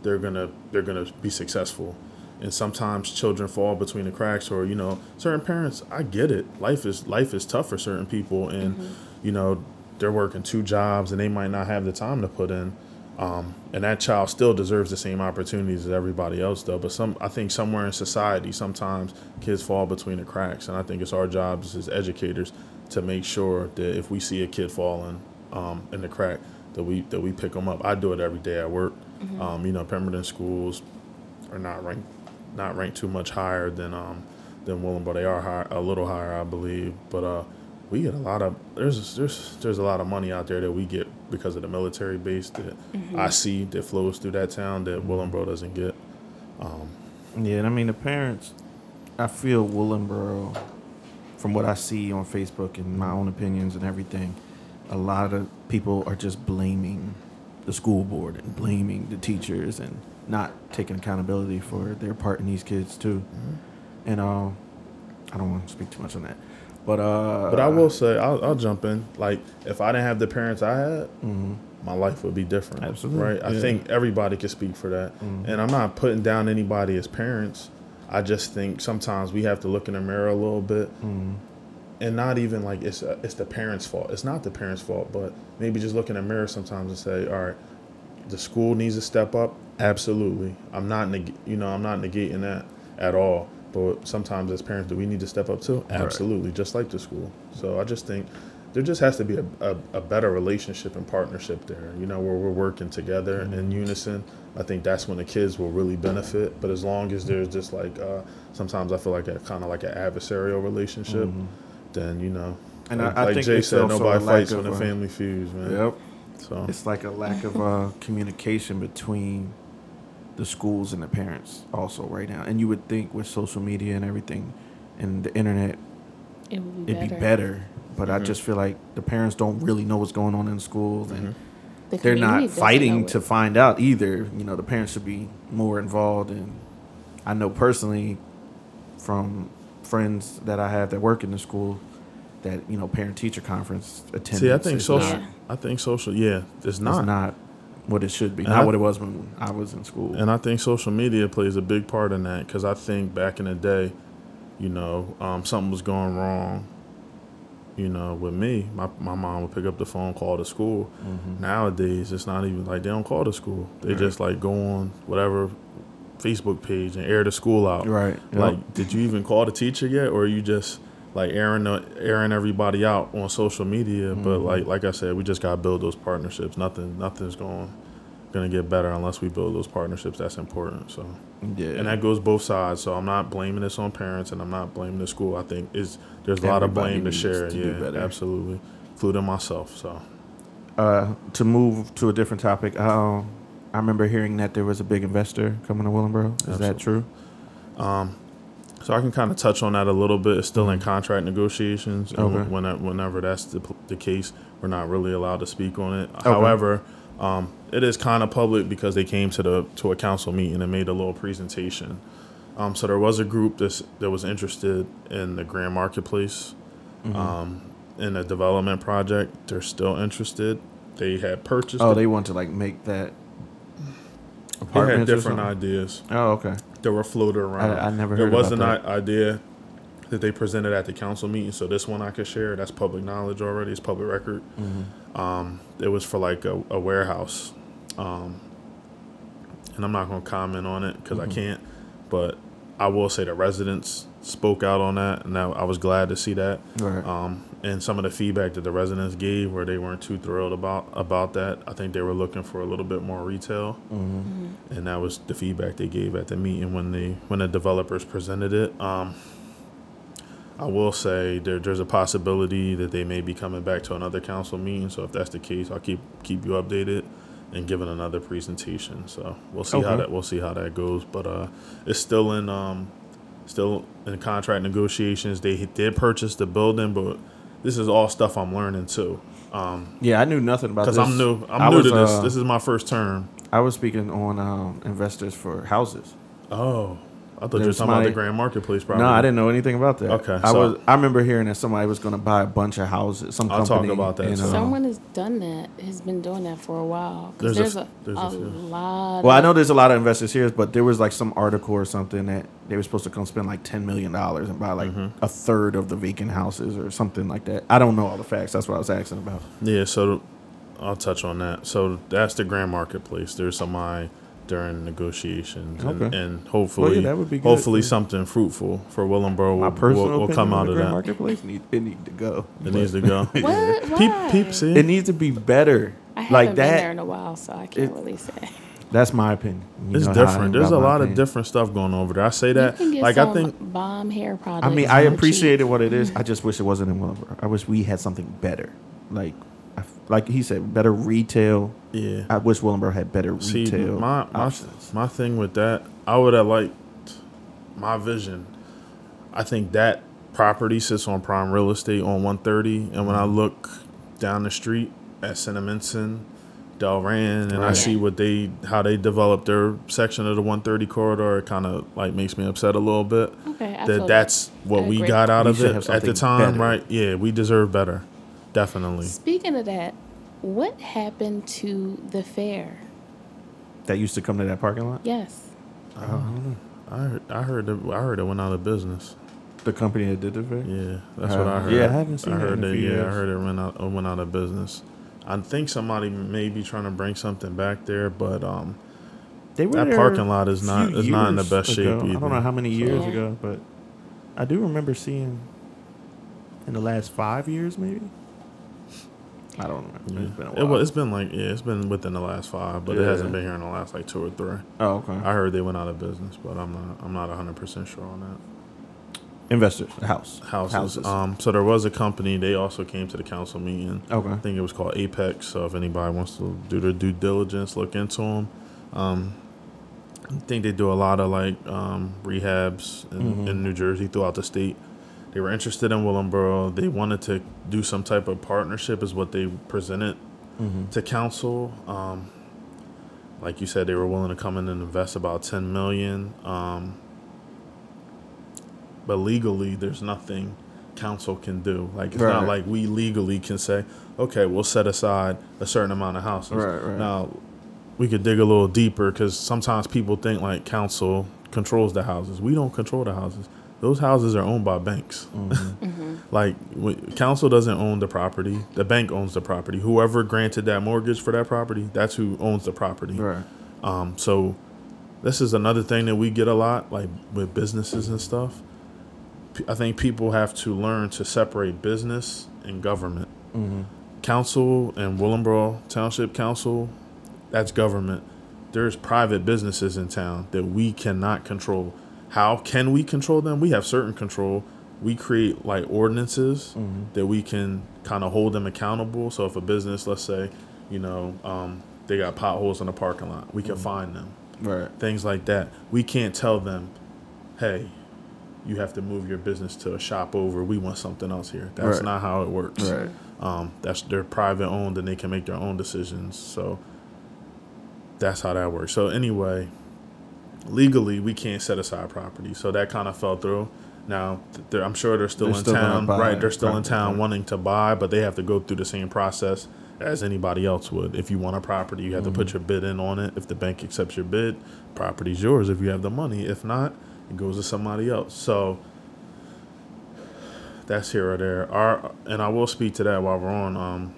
they're gonna they're gonna be successful. And sometimes children fall between the cracks, or you know, certain parents. I get it. Life is life is tough for certain people, and mm-hmm. you know, they're working two jobs and they might not have the time to put in um, and that child still deserves the same opportunities as everybody else, though. But some, I think, somewhere in society, sometimes kids fall between the cracks, and I think it's our jobs as educators to make sure that if we see a kid falling um, in the crack, that we that we pick them up. I do it every day at work. Mm-hmm. Um, you know, Pemberton schools are not ranked not ranked too much higher than um, than Willingboro. They are high, a little higher, I believe, but uh, we get a lot of there's there's there's a lot of money out there that we get because of the military base that mm-hmm. I see that flows through that town that Willingboro doesn't get. Um, yeah, and I mean the parents. I feel Willingboro, from what I see on Facebook and my own opinions and everything, a lot of people are just blaming the school board and blaming the teachers and not taking accountability for their part in these kids too. Mm-hmm. And uh, I don't want to speak too much on that. But uh, but I will say I'll, I'll jump in. Like if I didn't have the parents I had, mm-hmm. my life would be different. Absolutely, right? Yeah. I think everybody can speak for that. Mm-hmm. And I'm not putting down anybody as parents. I just think sometimes we have to look in the mirror a little bit, mm-hmm. And not even like it's a, it's the parents' fault. It's not the parents' fault, but maybe just look in the mirror sometimes and say, all right, the school needs to step up. Absolutely, I'm not neg- you know I'm not negating that at all but sometimes as parents, do we need to step up too? Absolutely, right. just like the school. So I just think there just has to be a, a, a, better relationship and partnership there, you know, where we're working together mm-hmm. in unison. I think that's when the kids will really benefit. But as long as there's just like, uh, sometimes I feel like a kind of like an adversarial relationship, mm-hmm. Then, you know, and like, I, I like Jay said, nobody fights when the family feuds, man. Yep. So it's like a lack of uh, communication between the schools and the parents also right now. And you would think with social media and everything and the internet, it would be it'd better. be better. But mm-hmm. I just feel like the parents don't really know what's going on in schools and mm-hmm. the they're not fighting to find out either. You know, the parents should be more involved. And I know personally from friends that I have that work in the school that you know parent teacher conference attendance. See, I think social. Not, I think social. Yeah, it's not. It's not what it should be, and not I, what it was when I was in school. And I think social media plays a big part in that because I think back in the day, you know, um, something was going wrong. You know, with me, my, my mom would pick up the phone, call the school. Mm-hmm. Nowadays, it's not even like they don't call the school. They right. just like go on whatever Facebook page and air the school out. Right. Yep. Like, did you even call the teacher yet, or you just like airing airing everybody out on social media. Mm-hmm. But like like I said, we just gotta build those partnerships. Nothing nothing's going gonna get better unless we build those partnerships. That's important. So yeah, and that goes both sides. So I'm not blaming this on parents, and I'm not blaming the school. I think is there's a lot of blame to share. To yeah, absolutely, including myself. So uh, to move to a different topic, uh, I remember hearing that there was a big investor coming to Willingboro. Is that Absolutely. true? So I can kind of touch on that a little bit. It's still in contract negotiations. Okay. When, whenever that's the, the case, we're not really allowed to speak on it. Okay. However, um, it is kind of public because they came to the to a council meeting and made a little presentation. Um, so there was a group that's, that was interested in the Grand Marketplace, Mm-hmm. um, in a development project. They're still interested. They had purchased. Oh, the- they want to like make that. They had apartments different ideas. Oh, okay. that were floated around. I never There was an i- idea that they presented at the council meeting. So this one I could share. That's public knowledge already. It's public record. Mm-hmm. Um, it was for like a, a warehouse, um, and I'm not gonna comment on it because Mm-hmm. I can't. But I will say the residents spoke out on that, and I, I was glad to see that. Right. Um, and some of the feedback that the residents gave, where they weren't too thrilled about about that, I think they were looking for a little bit more retail, and that was the feedback they gave at the meeting when they when the developers presented it. Um, I will say there, there's a possibility that they may be coming back to another council meeting. So if that's the case, I'll keep keep you updated and giving another presentation. So we'll see how that we'll see how that goes. But uh, it's still in um, still in contract negotiations. They did purchase the building, but this is all stuff I'm learning too. Um, Yeah, I knew nothing about this. because I'm new. I'm I new was, to this. uh, this is my first term. I was speaking on um, investors for houses. Oh, I thought you were There's talking about the Grand Marketplace property. No, I didn't know anything about that. Okay, I so- was. I remember hearing that somebody was going to buy a bunch of houses. Some I'll talk about that and, too. uh, Someone has done that, has been doing that for a while. There's a there's, f- a, there's a a, few. lot. Well, I know there's a lot of investors here, but there was like some article or something that they were supposed to come spend like ten million dollars and buy like Mm-hmm. a third of the vacant houses or something like that. I don't know all the facts. That's what I was asking about. Yeah, so I'll touch on that. So that's the Grand Marketplace. There's somebody during negotiations, and, Okay. and hopefully, that would be good hopefully for- something fruitful for Willingboro will, personal will, will come opinion on out the of Grand that. marketplace need it need to go. It needs to go. What? Why? peep, peep, see. It needs to be better. I haven't like been there that. in a while, so I can't it- really say. That's my opinion. You it's know how I am different. There's a about my lot of different stuff going over there. I say You that, can get like, some I think, bomb hair products. I mean, I for cheap. what it is. I just wish it wasn't in Willingboro. I wish we had something better. Like, like he said, better retail. yeah. I wish Willingboro had better See, retail my my options. my thing with that, I would have liked my vision. I think that property sits on prime real estate on 130, and when I Mm-hmm. look down the street at Cinnaminson, Delran, and I see what they how they developed their section of the 130 corridor, it kind of like makes me upset a little bit. Okay, I That that. that's what we agree. got out We of it at the time, better. right? Yeah, we deserve better, definitely. Speaking of that, what happened to the fair? that used to come to that parking lot. Yes. I heard, I heard it, I heard it went out of business. The company that did the fair. Yeah, that's Uh, what I heard. yeah, I haven't seen I that heard in a that. few Yeah, I heard it went out went out of business. I think somebody may be trying to bring something back there, but um, They were That parking lot is not- is not in the best shape ago. I don't know how many years Yeah. ago, but I do remember seeing in the last five years, maybe. I don't remember. yeah. It's been a it it's been like yeah, it's been within the last five, but it hasn't been here in the last like two or three. oh, okay. I heard they went out of business, but I'm not I'm not 100 percent sure on that. Investors, house, Houses. Um, so there was a company. They also came to the council meeting. okay. I think it was called Apex. So if anybody wants to do their due diligence, look into them. Um, I think they do a lot of like um, rehabs in, Mhm. in New Jersey throughout the state. They were interested in Willingboro. They wanted to do some type of partnership, is what they presented Mm-hmm. to council. Um, like you said, they were willing to come in and invest about ten million. Um, but legally, there's nothing council can do. Like it's not like we legally can say, okay, we'll set aside a certain amount of houses. Right, right. Now, we could dig a little deeper because sometimes people think like council controls the houses. We don't control the houses. Those houses are owned by banks. Mm-hmm. Like w- council doesn't own the property. The bank owns the property. Whoever granted that mortgage for that property, that's who owns the property. Right. Um, so this is another thing that we get a lot, like with businesses and stuff. I think people have to learn to separate business and government. Mm-hmm. Council and Willingboro Township Council, that's government. There's private businesses in town that we cannot control. How can we control them? We have certain control. We create like ordinances Mm-hmm. that we can kind of hold them accountable. So if a business, let's say, you know, um, they got potholes in the parking lot. We can find them. Right. Things like that. We can't tell them, hey, you have to move your business to a shop over. We want something else here. That's Right. not how it works. Right. Um, that's they're private owned and they can make their own decisions. So that's how that works. So anyway, legally we can't set aside property. So that kind of fell through. Now they're, I'm sure they're still They're in still town, right? They're still in town right. wanting to buy, but they have to go through the same process as anybody else would. If you want a property, you have to Mm-hmm. put your bid in on it. If the bank accepts your bid, property's yours. If you have the money, if not, it goes to somebody else. So that's here or there. Our and I will speak to that while we're on. Um,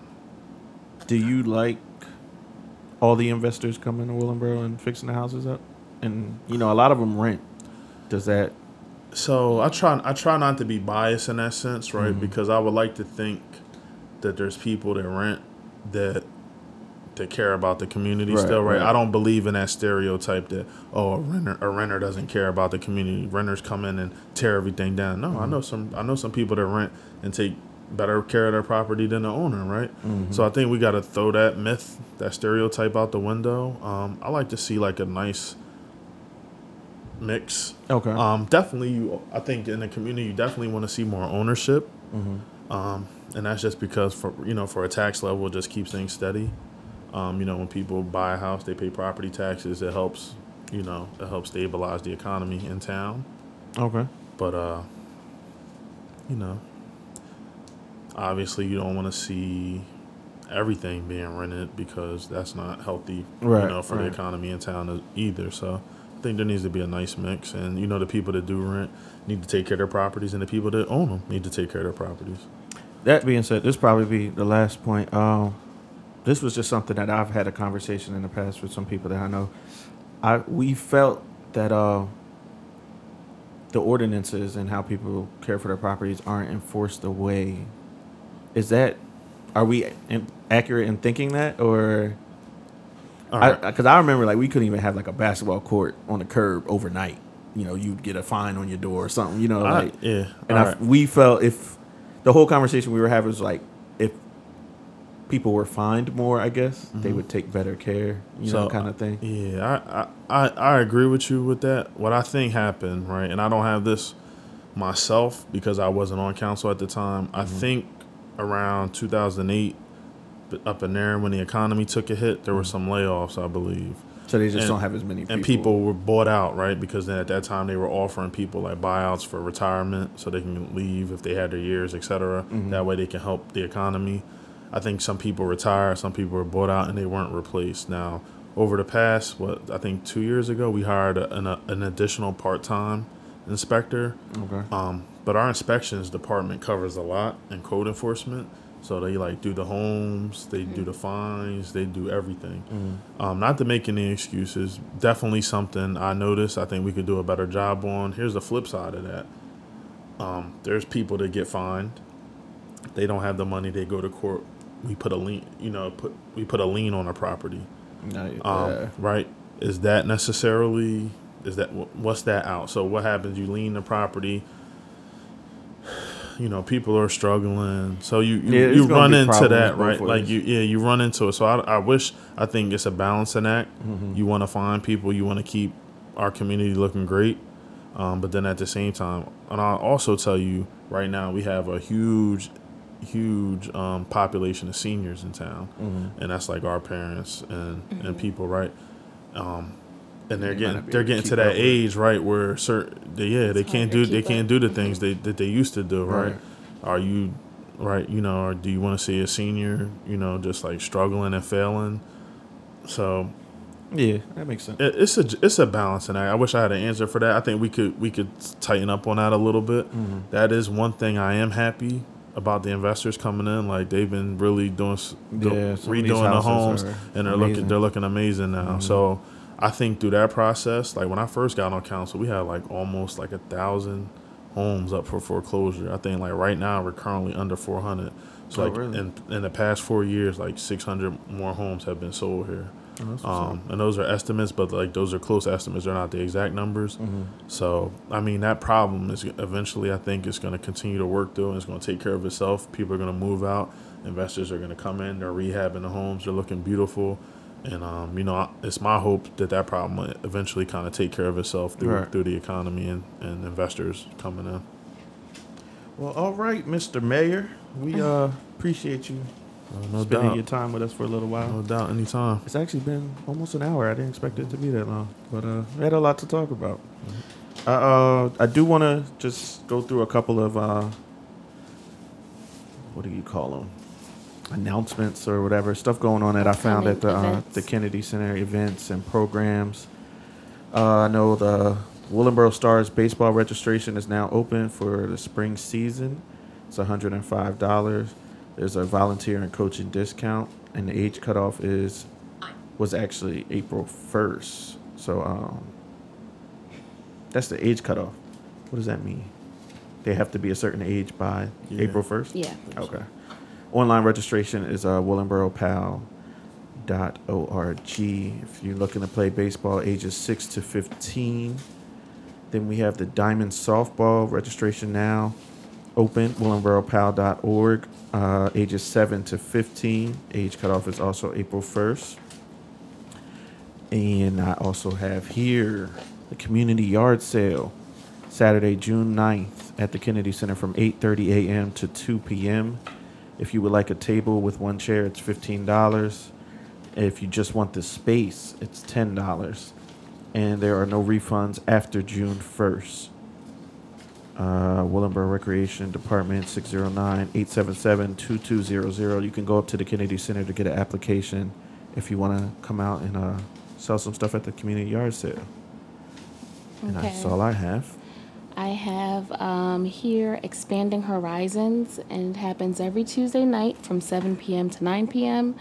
Do you like all the investors coming to Willingboro and fixing the houses up? And you know, a lot of them rent. Does that? So I try I try not to be biased in that sense, right? Mm-hmm. Because I would like to think that there's people that rent that that care about the community Right, still, right? right. I don't believe in that stereotype that oh a renter a renter doesn't care about the community. Renters come in and tear everything down. No, I Mm-hmm. know some I know some people that rent and take better care of their property than the owner, right? Mm-hmm. So I think we got to throw that myth, that stereotype out the window. Um, I like to see like a nice mix Okay. um, definitely, you. I think in the community, you definitely want to see more ownership, um, and that's just because for you know for a tax level, it just keeps things steady. Um, you know, when people buy a house, they pay property taxes. It helps, you know, it helps stabilize the economy in town. okay. But uh, you know, obviously, you don't want to see everything being rented because that's not healthy, Right, you know, for the economy in town either. So I think there needs to be a nice mix, and you know, the people that do rent need to take care of their properties, and the people that own them need to take care of their properties. That being said, this probably be the last point. Um, this was just something that I've had a conversation in the past with some people that I know. I we felt that uh, the ordinances and how people care for their properties aren't enforced the way. Is that are we in, accurate in thinking that, or All right. because I, remember like we couldn't even have like a basketball court on the curb overnight. You know, you'd get a fine on your door or something. You know, I- like yeah. and I, right. we felt if the whole conversation we were having was like people were fined more, I guess they would take better care, you know, Mm-hmm. Kind of thing. Yeah, I, I, I, I agree with you with that. What I think happened, right, and I don't have this myself because I wasn't on council at the time. I Mm-hmm. think around 2008, b- up in there when the economy took a hit, there were some layoffs, I believe. So they just and- don't have as many people. And people were bought out, right? Because then at that time they were offering people like buyouts for retirement so they can leave if they had their years, et cetera. That way they can help the economy. I think some people retired, some people were bought out and they weren't replaced. Now, over the past, what, I think two years ago, we hired a, an, an additional part time inspector. Okay. Um, but our inspections department covers a lot in code enforcement. So they like do the homes, they do the fines, they do everything. Um, not to make any excuses, definitely something I noticed. I think we could do a better job on. Here's the flip side of that. Um, there's people that get fined. They don't have the money. They go to court. We put a lien, you know, put we put a lien on a property. Um. Right? Is that necessarily? Is that what's that out? So what happens? You lien the property. You know, people are struggling. So you you, Yeah, you run into that, right? Like you, yeah, you run into it. So I, I wish I think it's a balancing act. Mm-hmm. You want to find people. You want to keep our community looking great. Um, but then at the same time, and I'll also tell you right now, we have a huge, huge um, population of seniors in town, Mm-hmm. and that's like our parents and and people, right? Um, and they're They getting they're able to getting to that up with age, right, where certain they, yeah they It's can't do they keep can't do the things they that they used to do, right? Right. Are you right? You know, or do you want to see a senior, you know, just like struggling and failing? So yeah, that makes sense. it, it's a it's a balancing act. I wish I had an answer for that. I think we could we could tighten up on that a little bit. Mm-hmm. That is one thing I am happy about the investors coming in. Like they've been really doing do- Yeah, some of these redoing the homes, and they're amazing. Mm-hmm. looking they're looking amazing now. So I think through that process, like when I first got on council, we had like almost like a thousand homes up for foreclosure. I think like right now we're currently under four hundred. So Oh, like really? in in the past four years, like six hundred more homes have been sold here. Oh, that's what's up. Um, and those are estimates, but like those are close estimates. They're not the exact numbers. Mm-hmm. So I mean, that problem is eventually, I think, is going to continue to work through, and it's going to take care of itself. People are going to move out. Investors are going to come in. They're rehabbing the homes. They're looking beautiful. And um, you know, it's my hope that that problem will eventually kind of take care of itself through Right. through the economy and, and investors coming in. Well, all right, Mr. Mayor. We uh, appreciate you Uh, no spending doubt, your time with us for a little while. no doubt, anytime. It's actually been almost an hour. I didn't expect it to be that long, but uh, we had a lot to talk about. Uh, uh, I do want to just go through a couple of uh, what do you call them? Announcements or whatever stuff going on that I found at the uh, the Kennedy Center events and programs. Uh, I know the Willingboro Stars baseball registration is now open for the spring season. It's hundred and five dollars. There's a volunteer and coaching discount, and the age cutoff is was actually April first. So um, that's the age cutoff. What does that mean? They have to be a certain age by Yeah. April first. Yeah. Okay. Online registration is uh, willingboropal.org. If you're looking to play baseball, ages 6 to 15. Then we have the Diamond Softball registration now open, willingboropal.org. Uh, ages 7 to 15. Age cutoff is also April 1st. And I also have here the community yard sale, Saturday, June 9th at the Kennedy Center from 8:30 a.m. to 2 p.m. If you would like a table with one chair, it's $15. If you just want the space, it's $10. And there are no refunds after June 1st. Uh, Willingboro Recreation Department 609-877-2200. You can go up to the Kennedy Center to get an application if you want to come out and uh, sell some stuff at the community yard sale. And that's all I have. I have um, here Expanding Horizons, and it happens every Tuesday night from 7 p.m. to 9 p.m.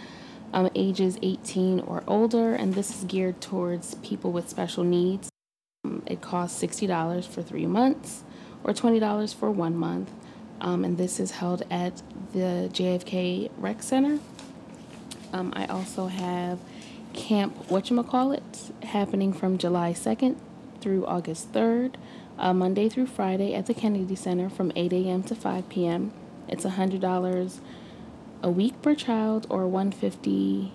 Um, ages 18 or older, and this is geared towards people with special needs. Um, it costs $60 for three months or $20 for one month, um, and this is held at the JFK Rec Center. Um, I also have Camp Whatchamacallit happening from July 2nd through August 3rd, uh, Monday through Friday at the Kennedy Center from 8 a.m. to 5 p.m. It's $100 a week per child or 150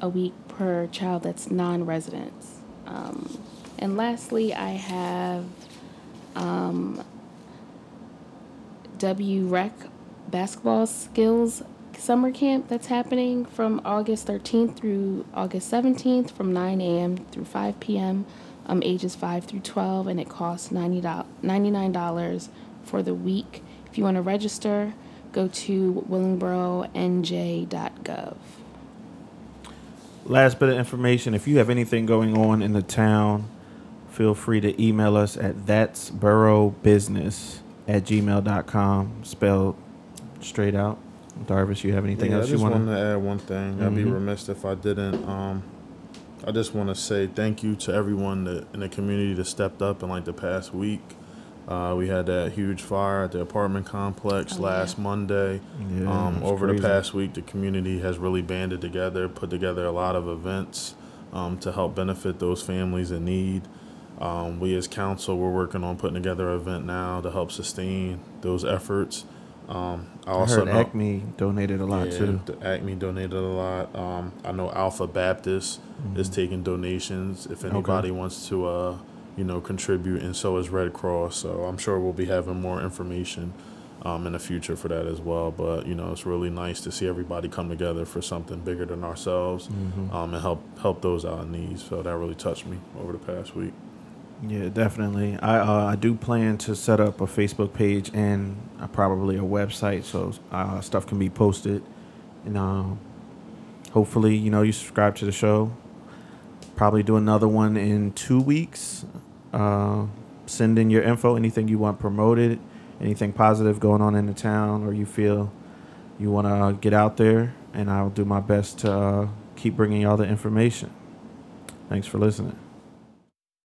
a week per child that's non-residents. Um, and lastly, I have um, W Rec basketball skills summer camp that's happening from August 13th through August 17th from 9 a.m. through 5 p.m. Um, ages 5 through 12, and it costs $90, $99 for the week. If you want to register, go to willingboro.nj.gov. Last bit of information if you have anything going on in the town, feel free to email us at that's business at gmail.com, spelled straight out. Darvis, you have anything yeah, else you want wanted to add one thing. I'd be Mhm. remiss if I didn't. Um, I just want to say thank you to everyone that in the community that stepped up in like the past week. Uh, we had that huge fire at the apartment complex Oh, last yeah. Monday. Yeah, um, over crazy. the past week, the community has really banded together, put together a lot of events um, to help benefit those families in need. Um, we as council, we're working on putting together an event now to help sustain those efforts. Um, I I also heard know Acme donated a lot yeah, too. Acme donated a lot. Um, I know Alpha Baptist is taking donations. If anybody wants to, uh, you know, contribute, and so is Red Cross. So I'm sure we'll be having more information um, in the future for that as well. But you know, it's really nice to see everybody come together for something bigger than ourselves Mm-hmm. um, and help help those out in need. So that really touched me over the past week. Yeah, definitely. I uh, I do plan to set up a Facebook page and uh, probably a website so uh, stuff can be posted, and um, hopefully you know you subscribe to the show. Probably do another one in two weeks. Uh, send in your info, anything you want promoted, anything positive going on in the town, or you feel you want to get out there, and I'll do my best to uh, keep bringing y'all the information. Thanks for listening.